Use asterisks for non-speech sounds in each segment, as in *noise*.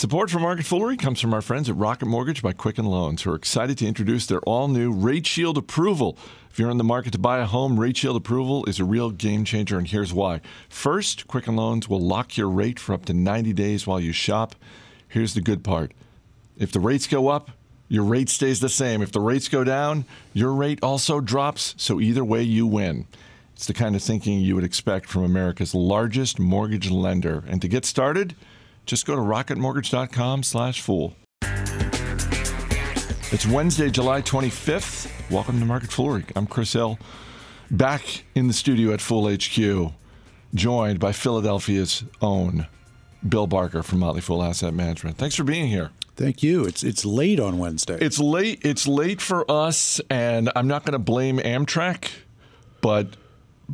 Support for Market Foolery comes from our friends at Rocket Mortgage by Quicken Loans, who are excited to introduce their all new Rate Shield approval. If you're in the market to buy a home, Rate Shield approval is a real game changer, and here's why. First, Quicken Loans will lock your rate for up to 90 days while you shop. Here's the good part if the rates go up, your rate stays the same. If the rates go down, your rate also drops, so either way, you win. It's the kind of thinking you would expect from America's largest mortgage lender. And to get started, just go to rocketmortgage.com slash fool. It's Wednesday, July 25th. Welcome to Market Foolery. I'm Chris Hill, back in the studio at Fool HQ, joined by Philadelphia's own Bill Barker from Motley Fool Asset Management. Thanks for being here. Thank you. It's it's late on Wednesday. It's late. It's late for us, and I'm not going to blame Amtrak, but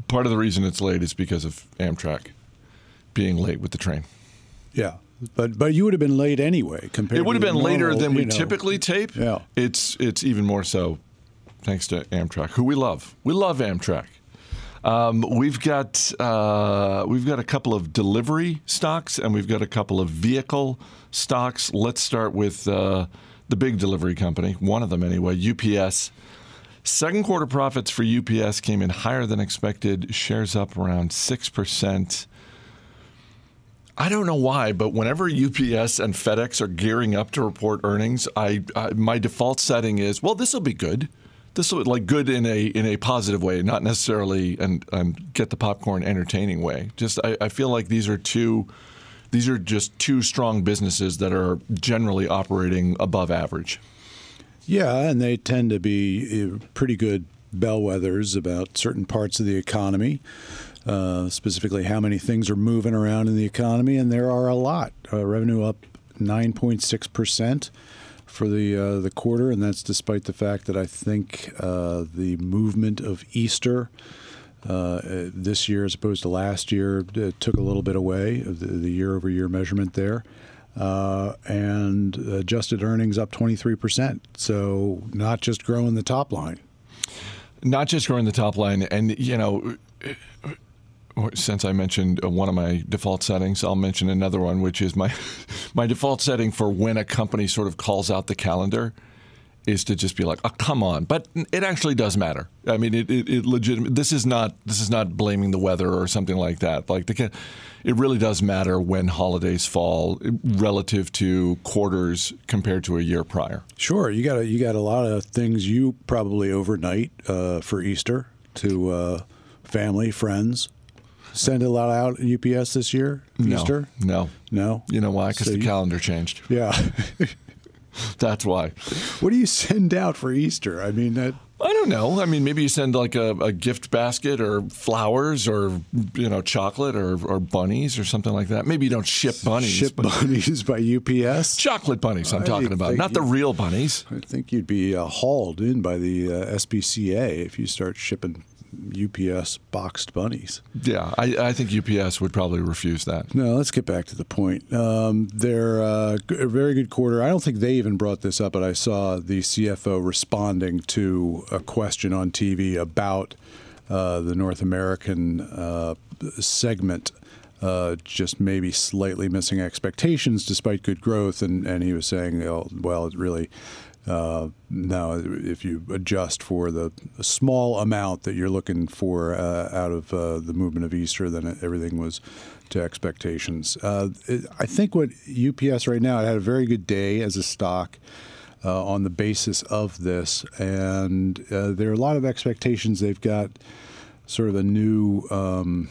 part of the reason it's late is because of Amtrak being late with the train. Yeah, but but you would have been late anyway. Compared, to It would have been normal, later than we know. typically tape. Yeah. It's it's even more so thanks to Amtrak, who we love. We love Amtrak. Um, we've got uh, we've got a couple of delivery stocks and we've got a couple of vehicle stocks. Let's start with uh, the big delivery company, one of them anyway, UPS. Second quarter profits for UPS came in higher than expected. Shares up around six percent. I don't know why, but whenever UPS and FedEx are gearing up to report earnings, I, I my default setting is, well, this will be good. This will like good in a in a positive way, not necessarily and get the popcorn entertaining way. Just I, I feel like these are two these are just two strong businesses that are generally operating above average. Yeah, and they tend to be uh, pretty good bellwethers about certain parts of the economy, uh, specifically how many things are moving around in the economy, and there are a lot. Uh, revenue up 9.6 percent for the uh, the quarter, and that's despite the fact that I think uh, the movement of Easter. Uh, this year, as opposed to last year, uh, took a little bit away of the, year-over-year measurement there, uh, and adjusted earnings up 23%. So not just growing the top line. not just growing the top line, and you know, since I mentioned uh, one of my default settings, I'll mention another one, which is my *laughs* my default setting for when a company sort of calls out the calendar is to just be like, oh, come on. But it actually does matter. I mean, it, it, it legitimate. This is not this is not blaming the weather or something like that. Like the, it really does matter when holidays fall relative to quarters compared to a year prior. Sure, you got a, you got a lot of things you probably overnight uh, for Easter to uh, family, friends. Send a lot out at UPS this year. No, Easter, no. no. You know why? Because So the you- calendar changed. Yeah. *laughs* *laughs* That's why. what do you send out for Easter? I mean, that I don't know. I mean, maybe you send like a, a gift basket or flowers or you know chocolate or, or bunnies or something like that. Maybe you don't ship bunnies. ship bunnies by UPS. chocolate bunnies. I'm I talking about, not the real bunnies. I think you'd be uh, hauled in by the uh, SPCA if you start shipping UPS boxed bunnies. Yeah, I, I think UPS would probably refuse that. No, let's get back to the point. Um, they're uh, g- a very good quarter. I don't think they even brought this up, but I saw the CFO responding to a question on TV about uh, the North American uh, segment. Uh, just maybe slightly missing expectations despite good growth, and, and he was saying, well, well, it really uh, no, if you adjust for the small amount that you're looking for uh, out of uh, the movement of Easter, then everything was to expectations. Uh, it, I think what UPS right now, had a very good day as a stock. Uh, on the basis of this, and uh, there are a lot of expectations. They've got sort of a new um,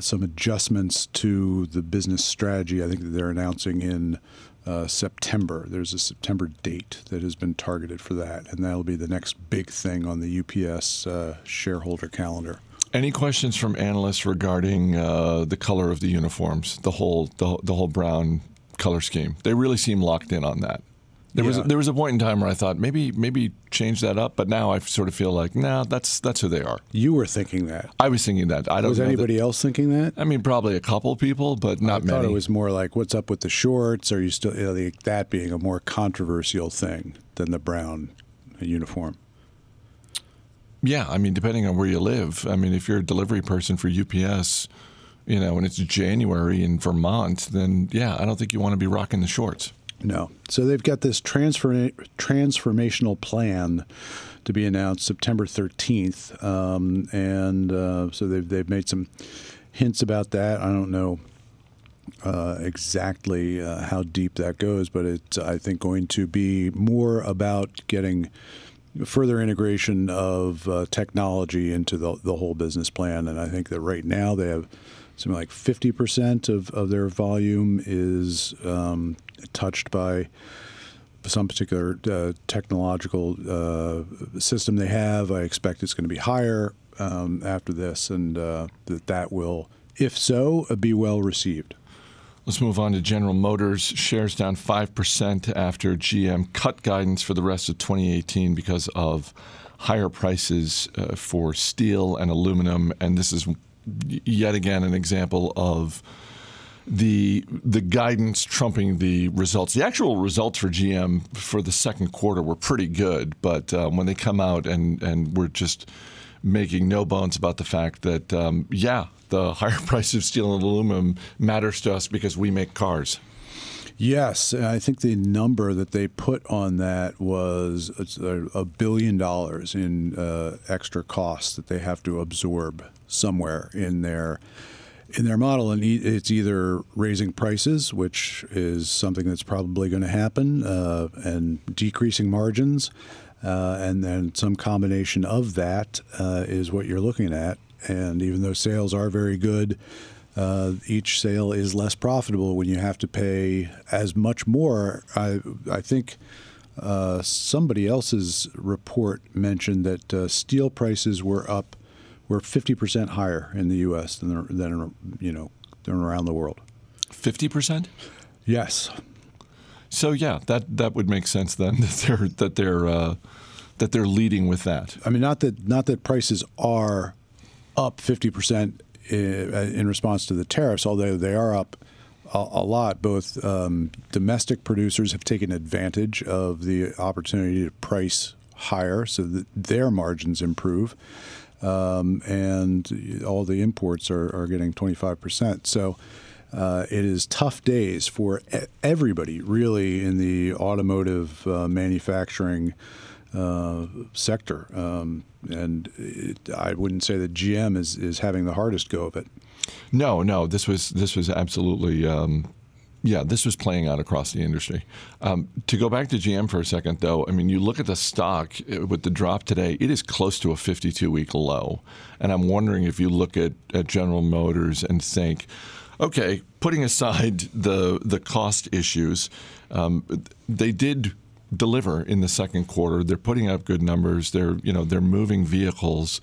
some adjustments to the business strategy. I think that they're announcing in uh, September. There's a September date that has been targeted for that, and that'll be the next big thing on the UPS uh, shareholder calendar. Any questions from analysts regarding uh, the color of the uniforms, the whole the, the whole brown color scheme? They really seem locked in on that. There was Yeah. there was a point in time where I thought maybe maybe change that up, but now I sort of feel like nah, that's that's who they are. You were thinking that. I was thinking that. I don't Was know that- anybody else thinking that? I mean, probably a couple people, but not I thought many. it was more like, what's up with the shorts? Are you still you know, that being a more controversial thing than the brown uniform? Yeah, I mean, depending on where you live. I mean, if you're a delivery person for UPS, you know, and it's January in Vermont, then yeah, I don't think you want to be rocking the shorts. No. So they've got this transfer, transformational plan to be announced September 13th, um, and uh, so they've they've made some hints about that. I don't know uh, exactly uh, how deep that goes, but it's I think going to be more about getting further integration of uh, technology into the the whole business plan. And I think that right now they have something like 50% of, of their volume is um, touched by some particular uh, technological uh, system they have. I expect it's going to be higher um, after this, and uh, that that will, if so, be well received. Let's move on to General Motors. Shares down 5% after GM cut guidance for the rest of 2018 because of higher prices uh, for steel and aluminum. And this is yet again an example of the the guidance trumping the results. The actual results for GM for the second quarter were pretty good, but um, when they come out and and we're just making no bones about the fact that um, yeah, the *laughs* higher price of steel and aluminum matters to us because we make cars. Yes, I think the number that they put on that was a billion dollars in uh, extra costs that they have to absorb somewhere in their in their model, and it's either raising prices, which is something that's probably going to happen, uh, and decreasing margins, uh, and then some combination of that uh, is what you're looking at. And even though sales are very good, uh, each sale is less profitable when you have to pay as much more. I, I think uh, somebody else's report mentioned that uh, steel prices were up, were 50% higher in the U.S. than, than you know than around the world. 50%? Yes. So yeah, that that would make sense then *laughs* that they're that they're uh, that they're leading with that. I mean, not that not that prices are up 50 percent in response to the tariffs, although they are up a, a lot. Both um, domestic producers have taken advantage of the opportunity to price higher so that their margins improve. Um, and all the imports are, are getting 25%. So uh, it is tough days for everybody, really, in the automotive uh, manufacturing uh, sector. Um, and it, I wouldn't say that GM is, is having the hardest go of it. No, no, this was this was absolutely. Um, yeah, this was playing out across the industry. Um, to go back to GM for a second, though, I mean, you look at the stock uh, with the drop today, it is close to a 52 week low. And I'm wondering if you look at, at General Motors and think, okay, putting aside the, the cost issues, um, they did deliver in the second quarter. They're putting up good numbers. They're you know they're moving vehicles.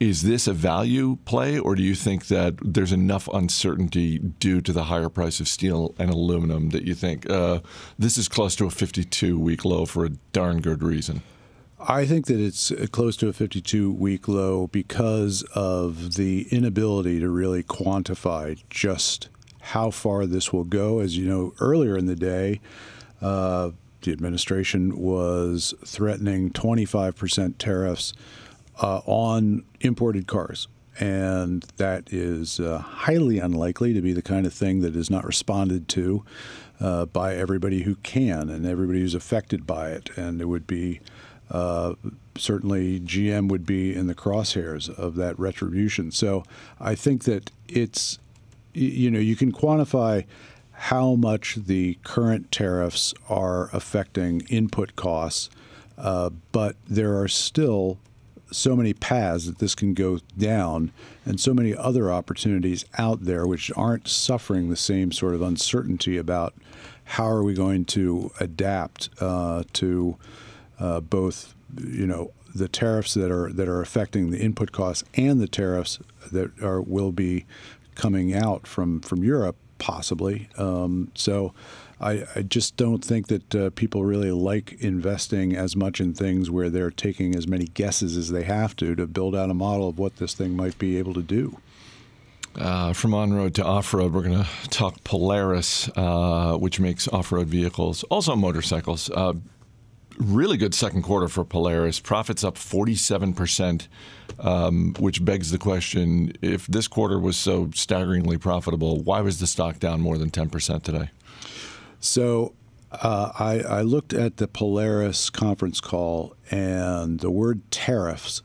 Is this a value play, or do you think that there's enough uncertainty due to the higher price of steel and aluminum that you think uh, this is close to a 52 week low for a darn good reason? I think that it's close to a 52 week low because of the inability to really quantify just how far this will go. As you know, earlier in the day, uh, the administration was threatening 25% tariffs uh, on imported cars. And that is uh, highly unlikely to be the kind of thing that is not responded to uh, by everybody who can and everybody who's affected by it. And it would be uh, certainly GM would be in the crosshairs of that retribution. So I think that it's, you know, you can quantify how much the current tariffs are affecting input costs, uh, but there are still so many paths that this can go down and so many other opportunities out there which aren't suffering the same sort of uncertainty about how are we going to adapt uh, to uh, both you know the tariffs that are that are affecting the input costs and the tariffs that are will be coming out from from Europe possibly. Um, so I, I, just don't think that uh, people really like investing as much in things where they're taking as many guesses as they have to to build out a model of what this thing might be able to do. Uh, from on road to off road, we're going to talk Polaris, uh, which makes off road vehicles, also motorcycles. Really good second quarter for Polaris. Profits up 47%, um, which begs the question if this quarter was so staggeringly profitable, why was the stock down more than 10% today? So uh, I, I, looked at the Polaris conference call, and the word tariffs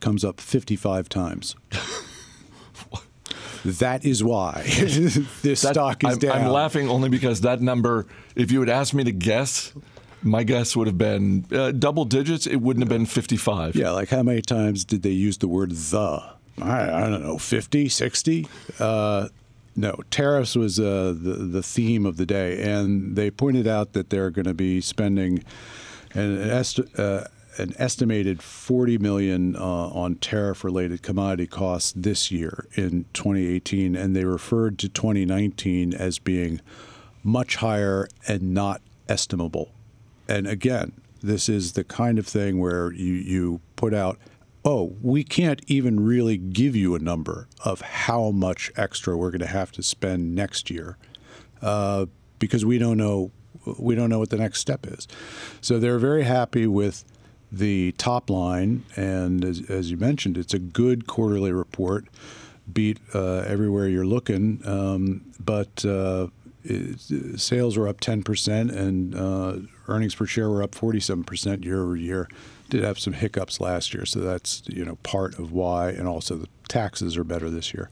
comes up 55 times. *laughs* that is why *laughs* this that, stock is I'm, down. I'm laughing only because that number, if you had asked me to guess, my guess would have been uh, double digits. It wouldn't have been 55. Yeah, like how many times did they use the word the? I, I don't know, 50, 60? Uh, no, tariffs was uh, the, the theme of the day. And they pointed out that they're going to be spending an, est- uh, an estimated 40 million uh, on tariff-related commodity costs this year in 2018, and they referred to 2019 as being much higher and not estimable and again, this is the kind of thing where you, you put out, oh, we can't even really give you a number of how much extra we're going to have to spend next year uh, because we don't know we don't know what the next step is. So they're very happy with the top line, and as, as you mentioned, it's a good quarterly report. Beat uh, everywhere you're looking, um, but uh, it, sales were up 10%, and uh, earnings per share were up 47% year over year. Did have some hiccups last year, so that's you know part of why, and also the taxes are better this year.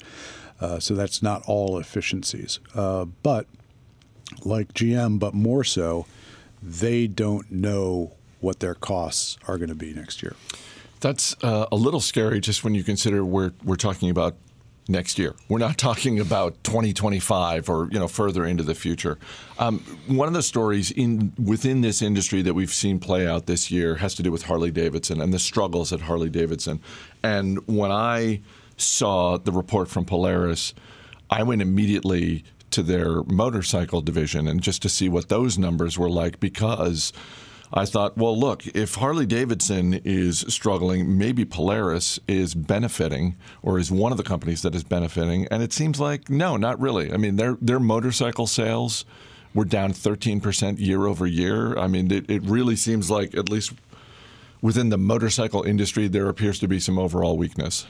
Uh, so that's not all efficiencies, uh, but like GM, but more so, they don't know what their costs are going to be next year. That's uh, a little scary, just when you consider we're we're talking about next year. We're not talking about 2025 or you know further into the future. Um, one of the stories in within this industry that we've seen play out this year has to do with Harley Davidson and the struggles at Harley Davidson. And when I saw the report from Polaris, I went immediately to their motorcycle division and just to see what those numbers were like because I thought, well, look, if Harley Davidson is struggling, maybe Polaris is benefiting or is one of the companies that is benefiting. And it seems like, no, not really. I mean, their, their motorcycle sales were down 13% year over year. I mean, it, it really seems like, at least within the motorcycle industry, there appears to be some overall weakness.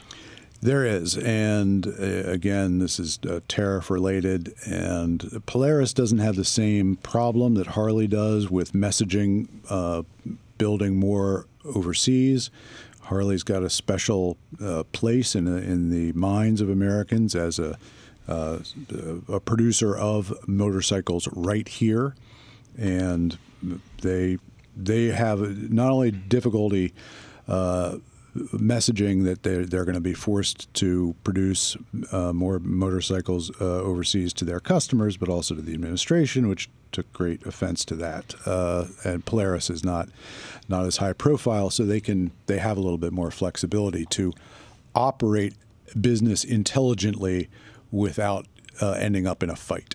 There is, and uh, again, this is uh, tariff related, and Polaris doesn't have the same problem that Harley does with messaging, uh, building more overseas. Harley's got a special uh, place in in the minds of Americans as a uh, a producer of motorcycles right here, and they they have not only difficulty uh, messaging that they're, they're going to be forced to produce uh, more motorcycles uh, overseas to their customers, but also to the administration, which took great offense to that. Uh, and Polaris is not not as high profile, so they can they have a little bit more flexibility to operate business intelligently without uh, ending up in a fight.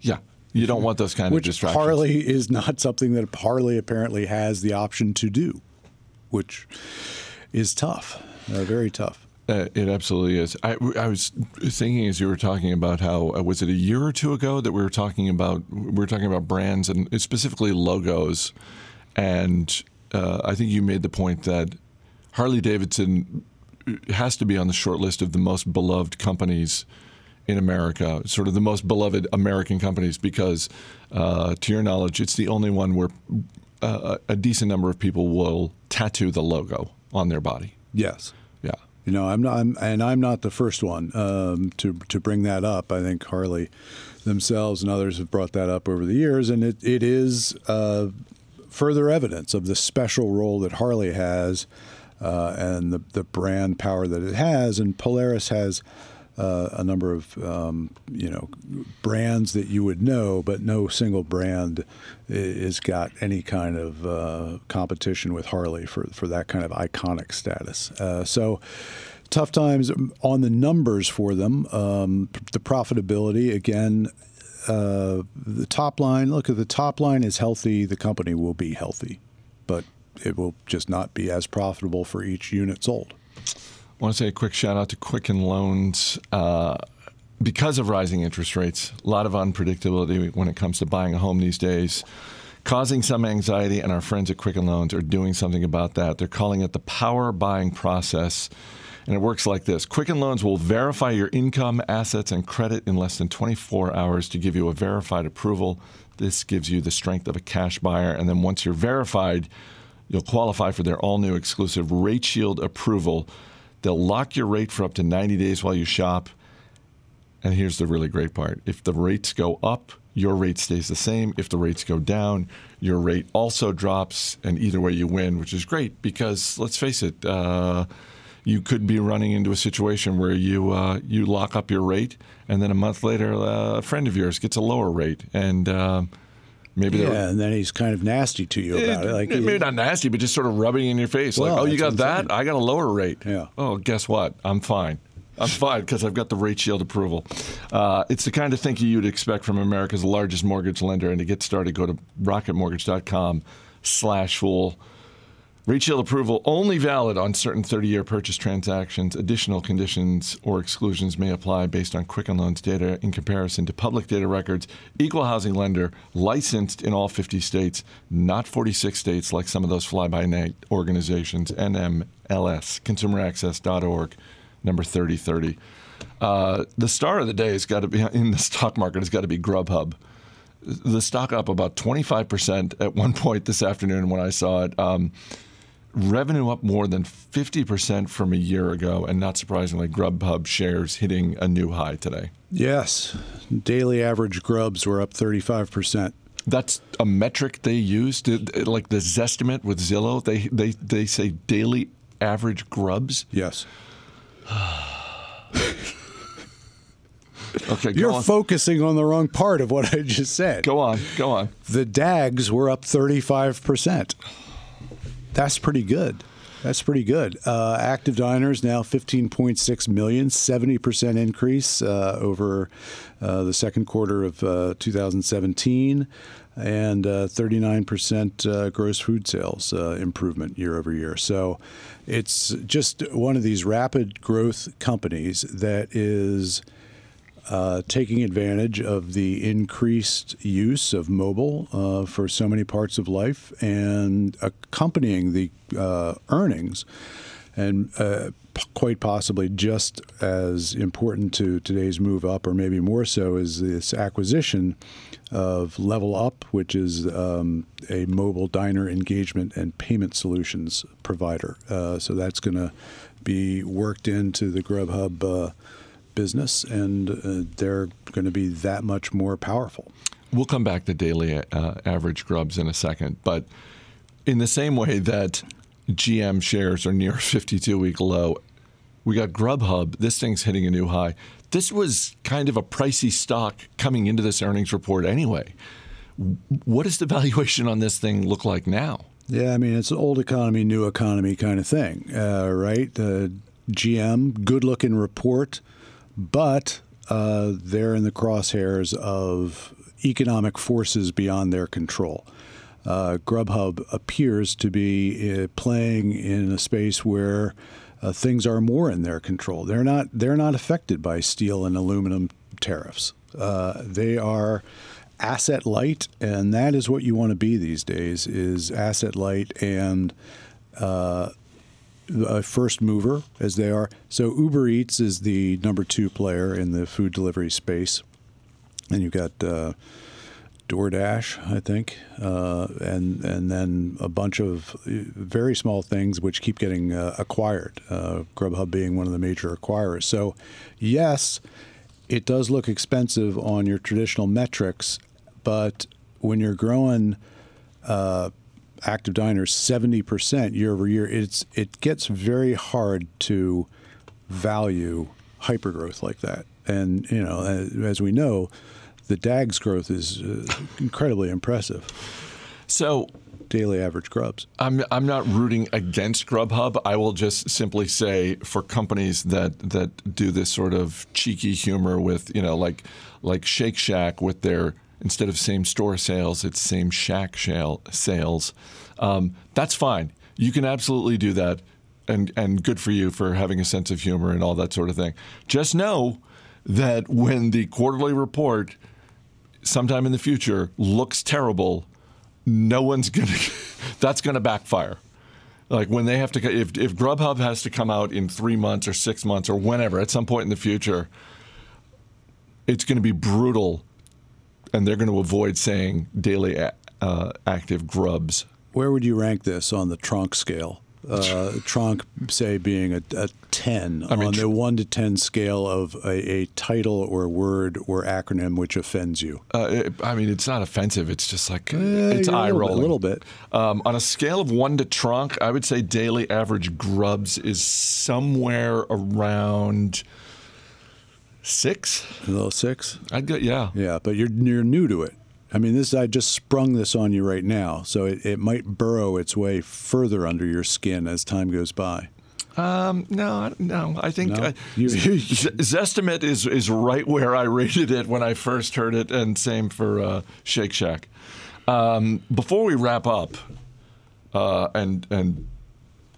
Yeah, you don't want those kind Which of distractions. Harley is not something that Harley apparently has the option to do which is tough, uh, very tough. Uh, it absolutely is. I, I, was thinking as you were talking about how uh, was it a year or two ago that we were talking about we were talking about brands and specifically logos, and uh, I think you made the point that Harley Davidson has to be on the short list of the most beloved companies in America, sort of the most beloved American companies, because uh, to your knowledge, it's the only one where a decent number of people will tattoo the logo on their body. Yes. Yeah. You know, I'm not, I'm, and I'm not the first one um, to to bring that up. I think Harley themselves and others have brought that up over the years, and it it is uh, further evidence of the special role that Harley has uh, and the the brand power that it has, and Polaris has uh, a number of um, you know brands that you would know, but no single brand is got any kind of uh, competition with Harley for for that kind of iconic status. Uh, so. Tough times on the numbers for them. Um, the profitability, again, uh, the top line. Look, if the top line is healthy, the company will be healthy, but it will just not be as profitable for each unit sold. I want to say a quick shout out to Quicken Loans. Uh, because of rising interest rates, a lot of unpredictability when it comes to buying a home these days. causing some anxiety, and our friends at Quicken Loans are doing something about that. They're calling it the power buying process. And it works like this Quicken Loans will verify your income, assets, and credit in less than 24 hours to give you a verified approval. This gives you the strength of a cash buyer. And then once you're verified, you'll qualify for their all new exclusive Rate Shield approval. They'll lock your rate for up to 90 days while you shop. And here's the really great part if the rates go up, your rate stays the same. If the rates go down, your rate also drops. And either way, you win, which is great because let's face it, uh, you could be running into a situation where you uh, you lock up your rate, and then a month later, uh, a friend of yours gets a lower rate, and uh, maybe yeah, and then he's kind of nasty to you about it. Like maybe not nasty, but just sort of rubbing in your face, Well, like, "Oh, you got that? I got a lower rate." Yeah. Oh, guess what? I'm fine. I'm fine because I've got the rate shield approval. Uh, it's the kind of thinking you'd expect from America's largest mortgage lender. And to get started, go to rocketmortgage.com shield approval only valid on certain 30-year purchase transactions. Additional conditions or exclusions may apply based on Quicken Loans data in comparison to public data records. Equal housing lender, licensed in all 50 states, not 46 states like some of those fly-by-night organizations. NMLS, consumeraccess.org, number 3030. Uh, the star of the day has got to be *laughs* in the stock market has got to be Grubhub. The stock up about 25% at one point this afternoon when I saw it. Um, revenue up more than 50% from a year ago, and not surprisingly, Grubhub shares hitting a new high today. yes, daily average grubs were up 35 percent. That's a metric they use, to, like the Zestimate with Zillow. They they they say daily average grubs. Yes, *sighs* Okay, go you're on. focusing on the wrong part of what I just said. go on, go on. The DAGs were up 35 percent. That's pretty good. That's pretty good. Uh, active diners now 15.6 million, 70 percent increase uh, over uh, the second quarter of uh, 2017, and uh, 39 percent uh, gross food sales uh, improvement year over year. So it's just one of these rapid growth companies that is uh, taking advantage of the increased use of mobile uh, for so many parts of life and accompanying the uh, earnings, and uh, quite possibly just as important to today's move up, or maybe more so, is this acquisition of Level Up, which is um, a mobile diner engagement and payment solutions provider. Uh, so that's going to be worked into the Grubhub. Business, and uh, they're going to be that much more powerful. We'll come back to daily uh, average grubs in a second, but in the same way that GM shares are near 52 week low, we got Grubhub. This thing's hitting a new high. This was kind of a pricey stock coming into this earnings report anyway. What does the valuation on this thing look like now? Yeah, I mean it's an old economy, new economy kind of thing, uh, right? Uh, GM, good looking report, but uh, they're in the crosshairs of economic forces beyond their control. Uh, Grubhub appears to be uh, playing in a space where uh, things are more in their control. They're not. They're not affected by steel and aluminum tariffs. Uh, they are asset light, and that is what you want to be these days. Is asset light and uh, a first mover as they are. So Uber Eats is the number two player in the food delivery space, and you've got uh, DoorDash, I think, uh, and and then a bunch of very small things which keep getting uh, acquired. Uh, Grubhub being one of the major acquirers. So, yes, it does look expensive on your traditional metrics, but when you're growing uh, active diners 70% year over year, it's it gets very hard to value hypergrowth like that. And you know, as, we know, the DAG's growth is uh, incredibly impressive. So Daily average grubs. I'm I'm not rooting against Grubhub. I will just simply say for companies that that do this sort of cheeky humor with you know like like Shake Shack with their instead of same store sales, it's same Shack sales. Um, that's fine. You can absolutely do that, and and good for you for having a sense of humor and all that sort of thing. Just know that when the quarterly report sometime in the future looks terrible, no one's *laughs* gonna. that's gonna backfire. Like when they have to, if if Grubhub has to come out in three months or six months or whenever at some point in the future, it's going to be brutal, and they're going to avoid saying daily uh, active grubs. Where would you rank this on the Tronc scale? uh, *laughs* Tronc, say, being a, a 10 I mean, on the 1 to 10 scale of a, a, title or word or acronym which offends you? Uh, it, I mean, it's not offensive. It's just like, uh, it's eye rolling. A little bit. Um, on a scale of 1 to Tronc, I would say daily average grubs is somewhere around six. A little six? I'd go, yeah. Yeah, but you're, you're new to it. I mean, this I just sprung this on you right now, so it, it might burrow its way further under your skin as time goes by. Um, no, no. I think no? Uh, Zestimate is is right where I *laughs* rated it when I first heard it, and same for uh, Shake Shack. Um, before we wrap up, uh, and and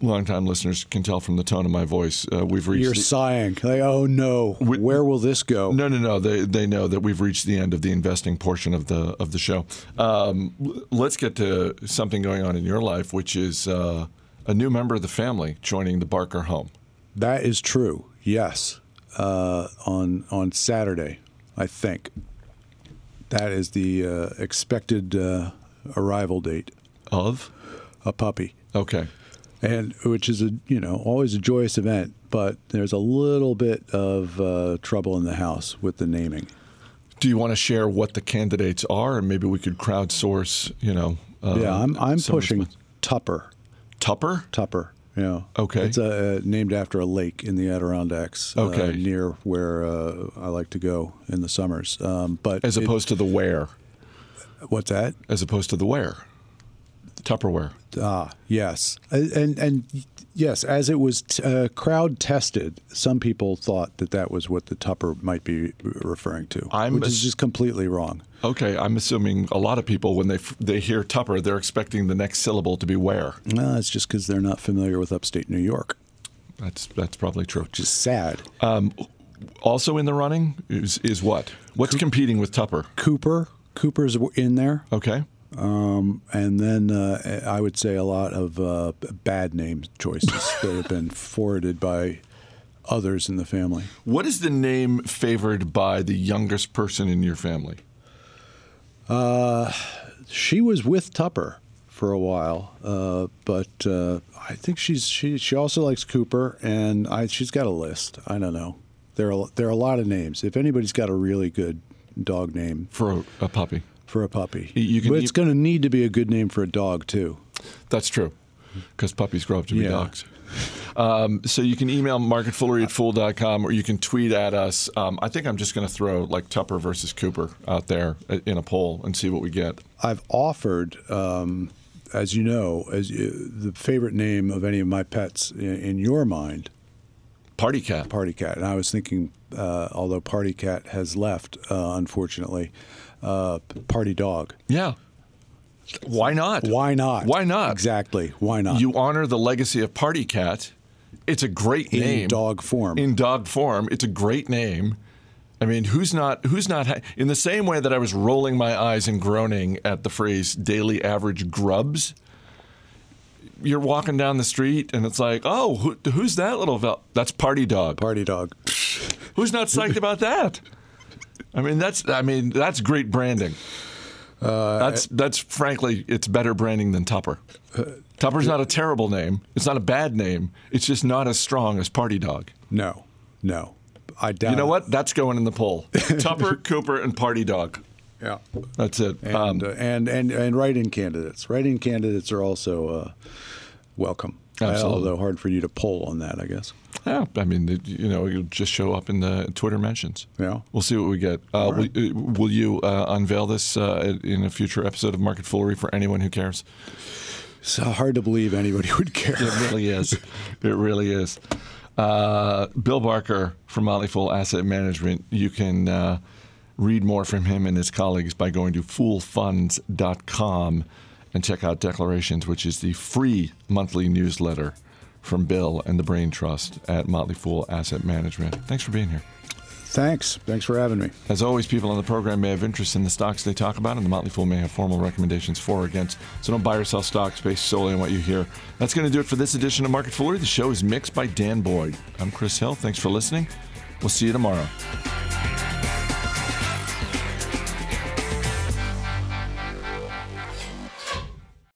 longtime listeners can tell from the tone of my voice, uh, we've reached. You're the, sighing. Like, oh no, we, where will this go? No, no, no. They they know that we've reached the end of the investing portion of the of the show. Um, let's get to something going on in your life, which is uh, a new member of the family joining the Barker home. That is true. Yes, uh, on on Saturday, I think. That is the uh, expected uh, arrival date of a puppy. Okay and which is a you know always a joyous event, but there's a little bit of uh, trouble in the house with the naming. Do you want to share what the candidates are, and maybe we could crowdsource? You know, uh, yeah, I'm I'm pushing Tupper. Tupper. Tupper. Yeah. Okay. It's uh, named after a lake in the Adirondacks. Uh, okay. near where uh, I like to go in the summers. Um, but as opposed it, to the where. What's that? As opposed to the where. Tupperware. Ah, yes, and and yes, as it was t- uh, crowd tested, some people thought that that was what the Tupper might be referring to, I'm which ass- is just completely wrong. Okay, I'm assuming a lot of people when they f- they hear Tupper, they're expecting the next syllable to be where. No, it's just because they're not familiar with upstate New York. That's that's probably true. Which is sad. Um, also in the running is is what? What's Co- competing with Tupper? Cooper. Cooper's in there. Okay. Um, and then uh, I would say a lot of uh, bad name choices *laughs* that have been forwarded by others in the family. What is the name favored by the youngest person in your family? Uh, she was with Tupper for a while, uh, but uh, I think she's she she also likes Cooper, and I, she's got a list. I don't know. There are there are a lot of names. If anybody's got a really good dog name for a, a puppy, for a puppy. Can, but it's going to need to be a good name for a dog too. That's true, because puppies grow up to be yeah. dogs. Um, so you can email marketfoolery at fool.com or you can tweet at us. Um, I think I'm just going to throw like Tupper versus Cooper out there in a poll and see what we get. I've offered, um, as you know, as you, the favorite name of any of my pets in, in, your mind. Party cat. Party cat. And I was thinking, uh, although Party cat has left, uh, unfortunately, uh, party dog. Yeah. Why not? Why not? Why not? Exactly. Why not? You honor the legacy of Party Cat. It's a great in name. In dog form. In dog form. It's a great name. I mean, who's not? Who's not? in the same way that I was rolling my eyes and groaning at the phrase "daily average grubs," you're walking down the street and it's like, oh, who, who's that little? Vel-? That's Party Dog. Party Dog. who's not psyched about that? I mean, that's I mean that's great branding. Uh, that's that's frankly, it's better branding than Tupper. Uh, Tupper's not a terrible name. It's not a bad name. It's just not as strong as Party Dog. No, no, I doubt. It. You know what? That's going in the poll. *laughs* Tupper, Cooper, and Party Dog. Yeah, that's it. And um, uh, and, and and write-in candidates. Write-in candidates are also uh, welcome. Absolutely. Although hard for you to poll on that, I guess. Yeah, I mean, you know, you'll just show up in the Twitter mentions. Yeah, we'll see what we get. Uh, right. will, uh, will, you uh, unveil this uh, in a future episode of Market Foolery for anyone who cares? It's hard to believe anybody *laughs* would care. It really is. it really is. Uh, Bill Barker from Motley Fool Asset Management. You can uh, read more from him and his colleagues by going to foolfunds.com and check out Declarations, which is the free monthly newsletter from Bill and the Brain Trust at Motley Fool Asset Management. Thanks for being here. Thanks. Thanks for having me. As always, people on the program may have interest in the stocks they talk about, and the Motley Fool may have formal recommendations for or against. So don't buy or sell stocks based solely on what you hear. That's going to do it for this edition of Market Foolery. The show is mixed by Dan Boyd. I'm Chris Hill. Thanks for listening. We'll see you tomorrow.